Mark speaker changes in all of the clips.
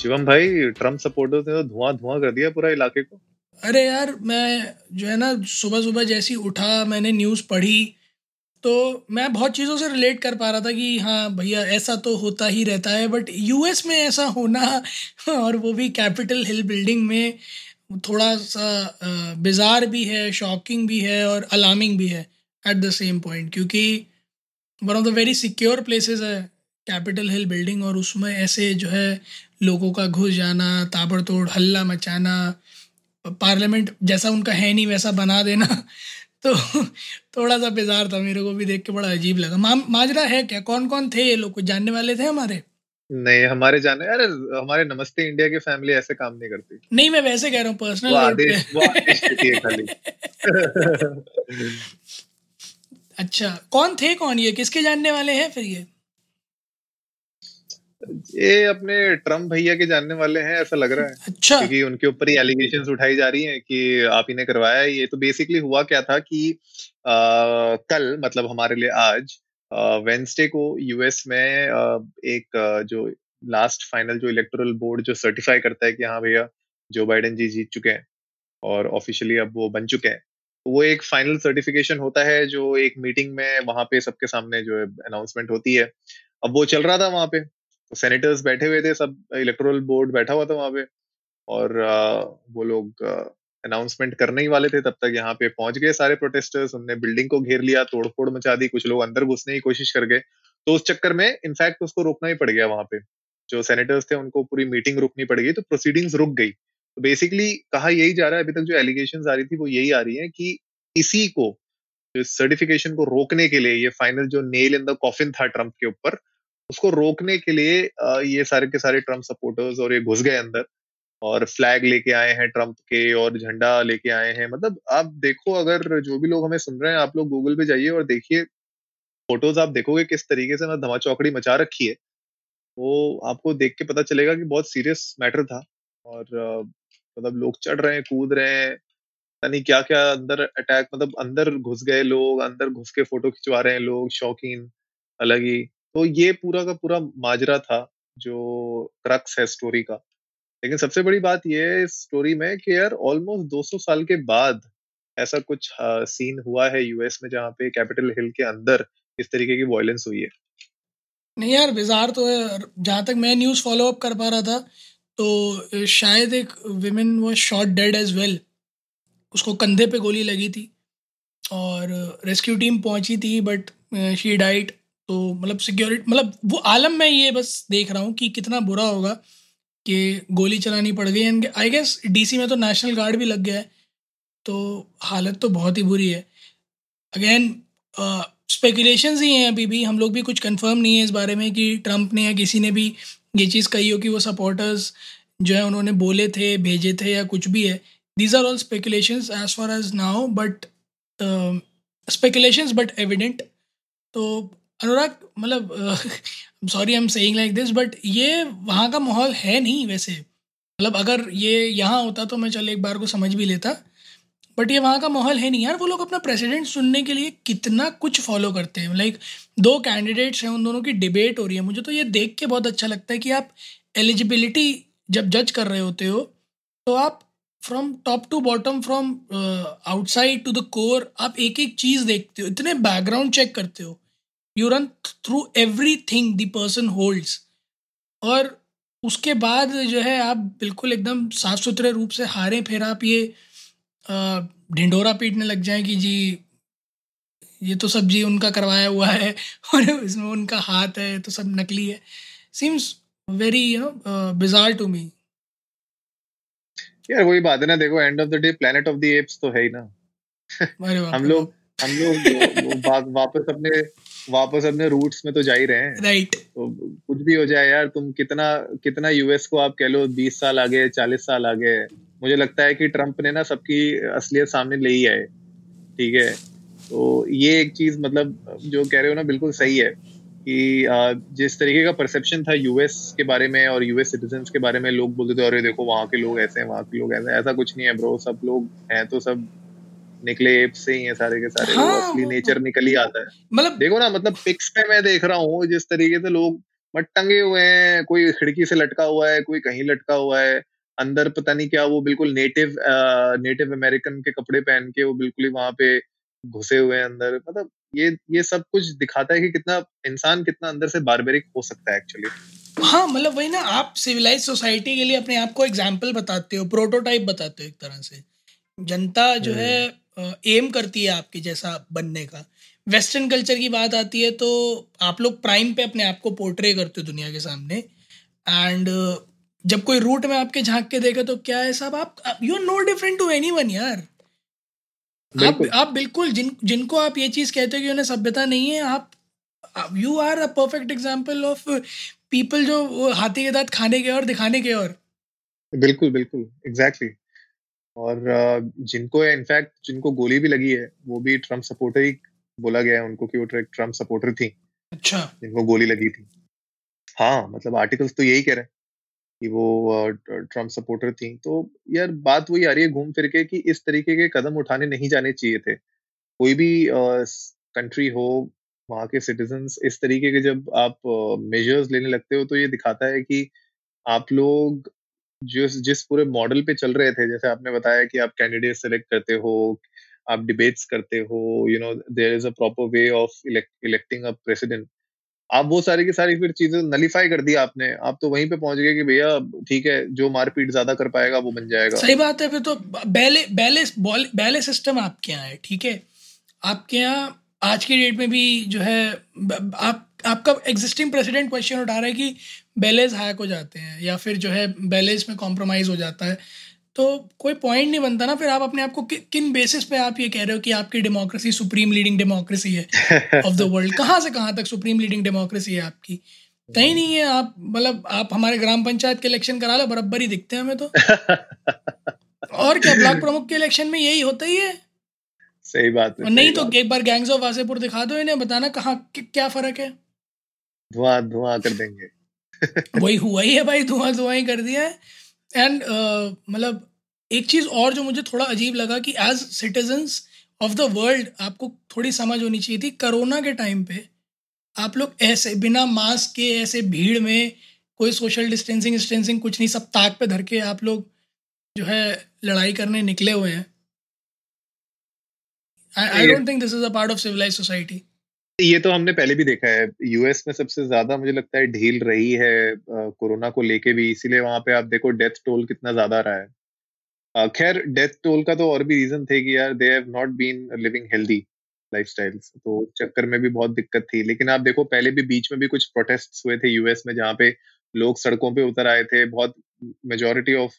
Speaker 1: शिवम भाई Trump supporters ने तो धुआँ धुआँ कर दिया पूरा इलाके को।
Speaker 2: अरे यार, मैं जो है ना सुबह सुबह जैसी उठा, मैंने न्यूज़ पढ़ी तो मैं बहुत चीज़ों से रिलेट कर पा रहा था कि हाँ भैया, ऐसा तो होता ही रहता है बट यूएस में ऐसा होना और वो भी कैपिटल हिल बिल्डिंग में थोड़ा सा बिज़ार भी है शॉकिंग भी है और अलार्मिंग भी है एट द सेम पॉइंट क्योंकि one of the very secure places है कैपिटल हिल बिल्डिंग और उसमें ऐसे जो है लोगों का घुस जाना ताबड़तोड़ हल्ला मचाना पार्लियामेंट जैसा उनका है नहीं वैसा बना देना तो थोड़ा सा बेजार था मेरे को भी देख के बड़ा अजीब लगा। मा, माजरा है क्या? कौन कौन थे ये लोग? कुछ जानने वाले थे हमारे?
Speaker 1: नहीं हमारे जाने अरे हमारे नमस्ते इंडिया की फैमिली ऐसे काम नहीं करती।
Speaker 2: नहीं मैं वैसे कह रहा हूँ पर्सनल
Speaker 1: वो आदेश वो आदेश खाली।
Speaker 2: अच्छा कौन थे कौन ये? किसके जानने वाले हैं फिर ये?
Speaker 1: ये अपने ट्रंप भैया के जानने वाले हैं ऐसा लग रहा है।
Speaker 2: अच्छा।
Speaker 1: क्योंकि उनके ऊपर ही एलिगेशंस उठाई जा रही हैं कि आप ही ने करवाया। ये तो बेसिकली हुआ क्या था कि आ, कल मतलब हमारे लिए आज वेंसडे को यूएस में आ, एक आ, जो लास्ट फाइनल जो इलेक्टोरल बोर्ड जो सर्टिफाई करता है कि हाँ भैया जो बाइडेन जी जीत चुके हैं और ऑफिशियली अब वो बन चुके हैं। वो एक फाइनल सर्टिफिकेशन होता है जो एक मीटिंग में वहाँ पे सबके सामने जो है अनाउंसमेंट होती है। अब वो चल रहा था वहाँ पे। सेनेटर्स बैठे हुए थे सब इलेक्टोरल बोर्ड बैठा हुआ था वहाँ पे और आ, वो लोग अनाउंसमेंट करने ही वाले थे तब तक यहाँ पे पहुँच गए सारे प्रोटेस्टर्स उनने बिल्डिंग को घेर लिया तोड़फोड़ मचा दी कुछ लोग अंदर घुसने की कोशिश कर गए। तो उस चक्कर में इनफैक्ट उसको रोकना ही पड़ गया वहाँ पे। जो सेनेटर्स थे उनको पूरी मीटिंग रुकनी पड़ गई तो प्रोसीडिंग्स रुक गई। तो बेसिकली कहा यही जा रहा है अभी तक जो एलिगेशन आ रही थी वो यही आ रही है कि इसी को सर्टिफिकेशन को रोकने के लिए ये फाइनल जो नेल इन द कॉफिन था ट्रंप के ऊपर उसको रोकने के लिए ये सारे के सारे ट्रंप सपोर्टर्स और ये घुस गए अंदर और फ्लैग लेके आए हैं ट्रंप के और झंडा लेके आए हैं। मतलब आप देखो, अगर जो भी लोग हमें सुन रहे हैं, आप लोग गूगल पे जाइए और देखिए फ़ोटोज़ आप देखोगे किस तरीके से धमा चौकड़ी मचा रखी है। वो आपको देख के पता चलेगा कि बहुत सीरियस मैटर था और मतलब लोग चढ़ रहे हैं, कूद रहे हैं नहीं क्या क्या अंदर अटैक मतलब अंदर घुस गए लोग, अंदर घुस के फ़ोटो खिंचवा रहे हैं लोग, शौकीन, अलग ही। तो ये पूरा का पूरा माजरा था, जो क्रक्स है स्टोरी का। लेकिन सबसे बड़ी बात ये स्टोरी में कि यार ऑलमोस्ट 200 साल के बाद ऐसा कुछ सीन हुआ है यूएस में जहाँ पे कैपिटल हिल के अंदर इस तरीके की वायलेंस हुई है।
Speaker 2: नहीं यार बिजार तो है। जहाँ तक मैं न्यूज़ फॉलो अप कर पा रहा था तो शायद एक विमेन वो शॉट डेड एज वेल उसको कंधे पे गोली लगी थी और रेस्क्यू टीम पहुँची थी बट शी डाइट तो मतलब सिक्योरिटी मतलब वो आलम में ये बस देख रहा हूँ कि कितना बुरा होगा कि गोली चलानी पड़ गई एंड आई गेस डीसी में तो नेशनल गार्ड भी लग गया है तो हालत तो बहुत ही बुरी है। अगेन स्पेकुलेशन ही हैं अभी भी। हम लोग भी कुछ कंफर्म नहीं है इस बारे में कि ट्रंप ने या किसी ने भी ये चीज़ कही हो कि वो सपोर्टर्स जो है उन्होंने बोले थे भेजे थे या कुछ भी है। These are all speculations as far as now but uh, but evident तो अनुराग मतलब sorry I am saying like this but ये वहाँ का माहौल है नहीं वैसे। मतलब अगर ये यहाँ होता तो मैं, चल, एक बार को समझ भी लेता। बट ये वहाँ का माहौल है नहीं यार। वो लोग अपना प्रेसिडेंट सुनने के लिए कितना कुछ फॉलो करते हैं। लाइक दो कैंडिडेट्स हैं, उन दोनों की डिबेट हो रही है। मुझे तो ये देख के बहुत अच्छा लगता है कि आप एलिजिबिलिटी जब जज कर रहे होते हो तो आप from top to bottom from outside to the core आप एक एक चीज़ देखते हो। इतने बैकग्राउंड चेक करते हो। You run through everything the person holds और उसके बाद जो है आप बिल्कुल एकदम साफ़ सुथरे रूप से हारे फिर आप ये ढिंडोरा पीटने लग जाए कि जी ये तो सब जी उनका करवाया हुआ है और इसमें उनका हाथ है तो सब नकली है। Seems very you know bizarre to me
Speaker 1: यार वही बात है ना देखो end of the day planet of the apes तो है ही ना। हम लोग हम लोग वापस अपने वापस अपने रूट्स में तो जा ही रहे हैं।
Speaker 2: राइट
Speaker 1: तो कुछ भी हो जाए यार तुम कितना कितना यूएस को आप कह लो बीस साल आगे चालीस साल आगे मुझे लगता है कि ट्रंप ने ना सबकी असलियत सामने ले ही आए। ठीक है? तो ये एक चीज़ मतलब जो कह रहे हो ना बिल्कुल सही है कि जिस तरीके का परसेप्शन था यूएस के बारे में और यूएस सिटीजन के बारे में लोग बोलते थे अरे देखो वहाँ के लोग ऐसे हैं वहाँ के लोग ऐसे ऐसा कुछ नहीं है ब्रो सब लोग हैं तो सब निकले एप से ही है सारे के सारे हाँ, असली नेचर निकल ही आता है। मतलब देखो ना मतलब पिक्स पे मैं देख रहा हूँ जिस तरीके से लोग मत टंगे हुए हैं कोई खिड़की से लटका हुआ है कोई कहीं लटका हुआ है अंदर पता नहीं क्या वो बिल्कुल नेटिव आ, नेटिव अमेरिकन के कपड़े पहन के वो बिल्कुल ही वहाँ पे घुसे हुए हैं अंदर। मतलब ये ये सब कुछ दिखाता है कि कितना इंसान कितना अंदर से बारबेरिक हो सकता है एक्चुअली
Speaker 2: हाँ मतलब वही ना आप सिविलाइज सोसाइटी के लिए अपने आप को एग्ज़ाम्पल बताते हो प्रोटोटाइप बताते हो एक तरह से। जनता जो है एम। करती है आपके जैसा बनने का वेस्टर्न कल्चर की बात आती है तो आप लोग प्राइम पे अपने आप को पोर्ट्रे करते हो दुनिया के सामने एंड जब कोई रूट में आपके झाँक के देखे तो क्या है सब आप you are no different to anyone यार आप आप बिल्कुल जिन जिनको आप ये चीज़ कहते हो कि उन्हें सभ्यता नहीं है आप you are a perfect example of people जो हाथी के दांत खाने के और दिखाने के और
Speaker 1: बिल्कुल बिल्कुल एग्जैक्टली exactly. और जिनको इनफैक्ट जिनको गोली भी लगी है वो भी ट्रंप सपोर्टर ही बोला गया है उनको कि वो ट्रंप सपोर्टर थी।
Speaker 2: अच्छा।
Speaker 1: जिनको गोली लगी थी। हाँ मतलब आर्टिकल्स तो यही कह रहे हैं कि वो ट्रंप सपोर्टर थी। तो यार बात वही आ रही है घूम फिर के कि इस तरीके के कदम उठाने नहीं जाने चाहिए थे। कोई भी कंट्री हो वहाँ के सिटीजन इस तरीके के जब आप मेजर्स लेने लगते हो तो ये दिखाता है कि आप लोग जिस जिस पूरे मॉडल पे चल रहे थे, जैसे आपने बताया कि आप कैंडिडेट सेलेक्ट करते हो, आप डिबेट्स करते हो you know there is a proper way of electing a president आप वो सारी की सारी फिर चीज़ें नलीफाई कर दी आपने। आप तो वहीं पे पहुँच गए कि भैया, ठीक है, जो मारपीट ज़्यादा कर पाएगा, वो बन जाएगा।
Speaker 2: सही बात है, फिर तो बैले बैले बैले सिस्टम आपके यहाँ है, ठीक है? आपके यहाँ आज के डेट में भी जो है आप आपका एग्जिस्टिंग प्रेसिडेंट क्वेश्चन उठा रहा है कि बैलेज हैक हो जाते हैं या फिर जो है बैलेज में कॉम्प्रोमाइज हो जाता है। तो कोई पॉइंट नहीं बनता ना फिर आप अपने आप को कि, किन बेसिस पे आप ये कह रहे हो कि आपकी डेमोक्रेसी सुप्रीम लीडिंग डेमोक्रेसी है ऑफ़ द वर्ल्ड कहाँ से कहाँ तक सुप्रीम लीडिंग डेमोक्रेसी है आपकी? कहीं नहीं है आप मतलब आप हमारे ग्राम पंचायत के इलेक्शन करा लो बराबर ही दिखते हैं हमें तो। और क्या ब्लॉक प्रमुख के इलेक्शन में यही होता ही है?
Speaker 1: सही बात
Speaker 2: है नहीं तो एक बार गैंग्स ऑफ़ वासेपुर दिखा दो इन्हें बताना कहाँ क्या फ़र्क है?
Speaker 1: धुआँ धुआँ कर देंगे।
Speaker 2: वही हुआ ही है भाई धुआँ धुआँ ही कर दिया है। एंड uh, मतलब एक चीज़ और जो मुझे थोड़ा अजीब लगा कि as citizens of the world आपको थोड़ी समझ होनी चाहिए थी कोरोना के टाइम पे आप लोग ऐसे बिना मास्क के ऐसे भीड़ में कोई सोशल डिस्टेंसिंग डिस्टेंसिंग कुछ नहीं सब ताक पे धर के आप लोग जो है लड़ाई करने निकले हुए हैं। I don't think this is a part of civilise society
Speaker 1: ये तो हमने पहले भी देखा है यूएस में सबसे ज़्यादा मुझे लगता है ढील रही है कोरोना को लेके भी, इसीलिए वहाँ पे आप देखो डेथ टोल कितना ज़्यादा रहा है। खैर डेथ टोल का तो और भी रीजन थे कि यार they have not been living healthy lifestyles तो चक्कर में भी बहुत दिक्कत थी। लेकिन आप देखो, पहले भी बीच में भी कुछ प्रोटेस्ट हुए थे यूएस में, जहाँ पे लोग सड़कों पे उतर आए थे, बहुत मेजोरिटी ऑफ़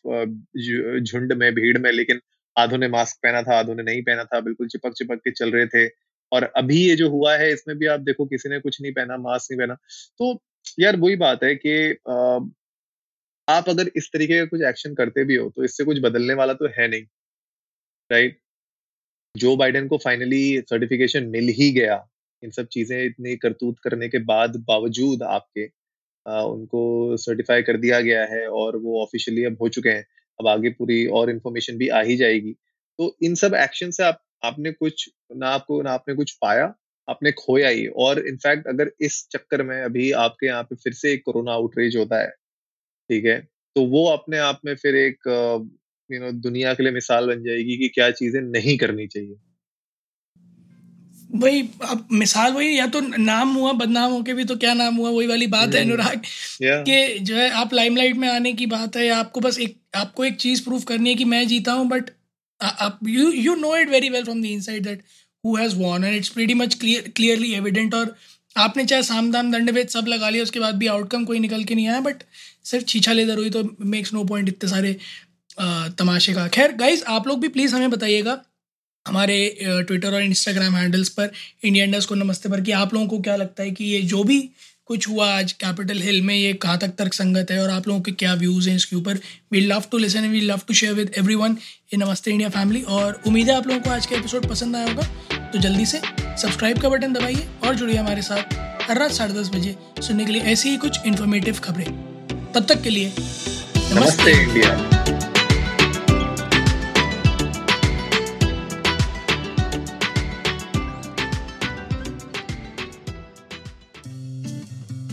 Speaker 1: झुंड में, भीड़ में, लेकिन आधों ने मास्क पहना था, आधों ने नहीं पहना था, बिल्कुल चिपक चिपक के चल रहे थे। और अभी ये जो हुआ है इसमें भी आप देखो किसी ने कुछ नहीं पहना मास्क नहीं पहना। तो यार वही बात है कि आप अगर इस तरीके का कुछ एक्शन करते भी हो तो इससे कुछ बदलने वाला तो है नहीं राइट जो बाइडेन को फाइनली सर्टिफिकेशन मिल ही गया। इन सब चीज़ें इतनी करतूत करने के बाद बावजूद आपके आ, उनको सर्टिफाई कर दिया गया है और वो ऑफिशियली अब हो चुके हैं। अब आगे पूरी और इन्फॉर्मेशन भी आ ही जाएगी। तो इन सब एक्शन से आप आपने कुछ ना आपको ना आपने कुछ पाया आपने खोया ही। और इनफैक्ट अगर इस चक्कर में अभी आपके यहाँ पे फिर से एक कोरोना आउटरीच होता है ठीक है? तो वो अपने आप में फिर एक यू नो दुनिया के लिए मिसाल बन जाएगी कि क्या चीज़ें नहीं करनी चाहिए।
Speaker 2: वही अब मिसाल वही या तो नाम हुआ बदनाम होके भी तो क्या नाम हुआ वही वाली बात है। अनुराग कि जो है आप लाइमलाइट में आने की बात है आपको बस एक आपको एक चीज़ प्रूफ करनी है कि मैं जीता हूँ but uh, you you know it very well from the inside that who has won and it's pretty much clear clearly evident और आपने चाहे साम दाम दंड वेद सब लगा लिया उसके बाद भी आउटकम कोई निकल के नहीं आया बट सिर्फ़ छीछा लेदर हुई तो मेक्स नो पॉइंट इतने सारे तमाशे का। खैर गाइज़ आप लोग भी प्लीज़ हमें बताइएगा हमारे ट्विटर और इंस्टाग्राम हैंडल्स पर इंडिया इंडस को नमस्ते पर कि आप लोगों को क्या लगता है कि ये जो भी कुछ हुआ आज कैपिटल हिल में ये कहाँ तक तर्क संगत है और आप लोगों के क्या व्यूज़ हैं इसके ऊपर? We love to listen we love to share with everyone in Namaste India family और उम्मीद है आप लोगों को आज का एपिसोड पसंद आया होगा। तो जल्दी से सब्सक्राइब का बटन दबाइए और जुड़िए हमारे साथ हर रात साढ़े दस बजे सुनने के लिए ऐसी ही कुछ इन्फॉर्मेटिव खबरें। तब तक के लिए
Speaker 1: नमस्ते इंडिया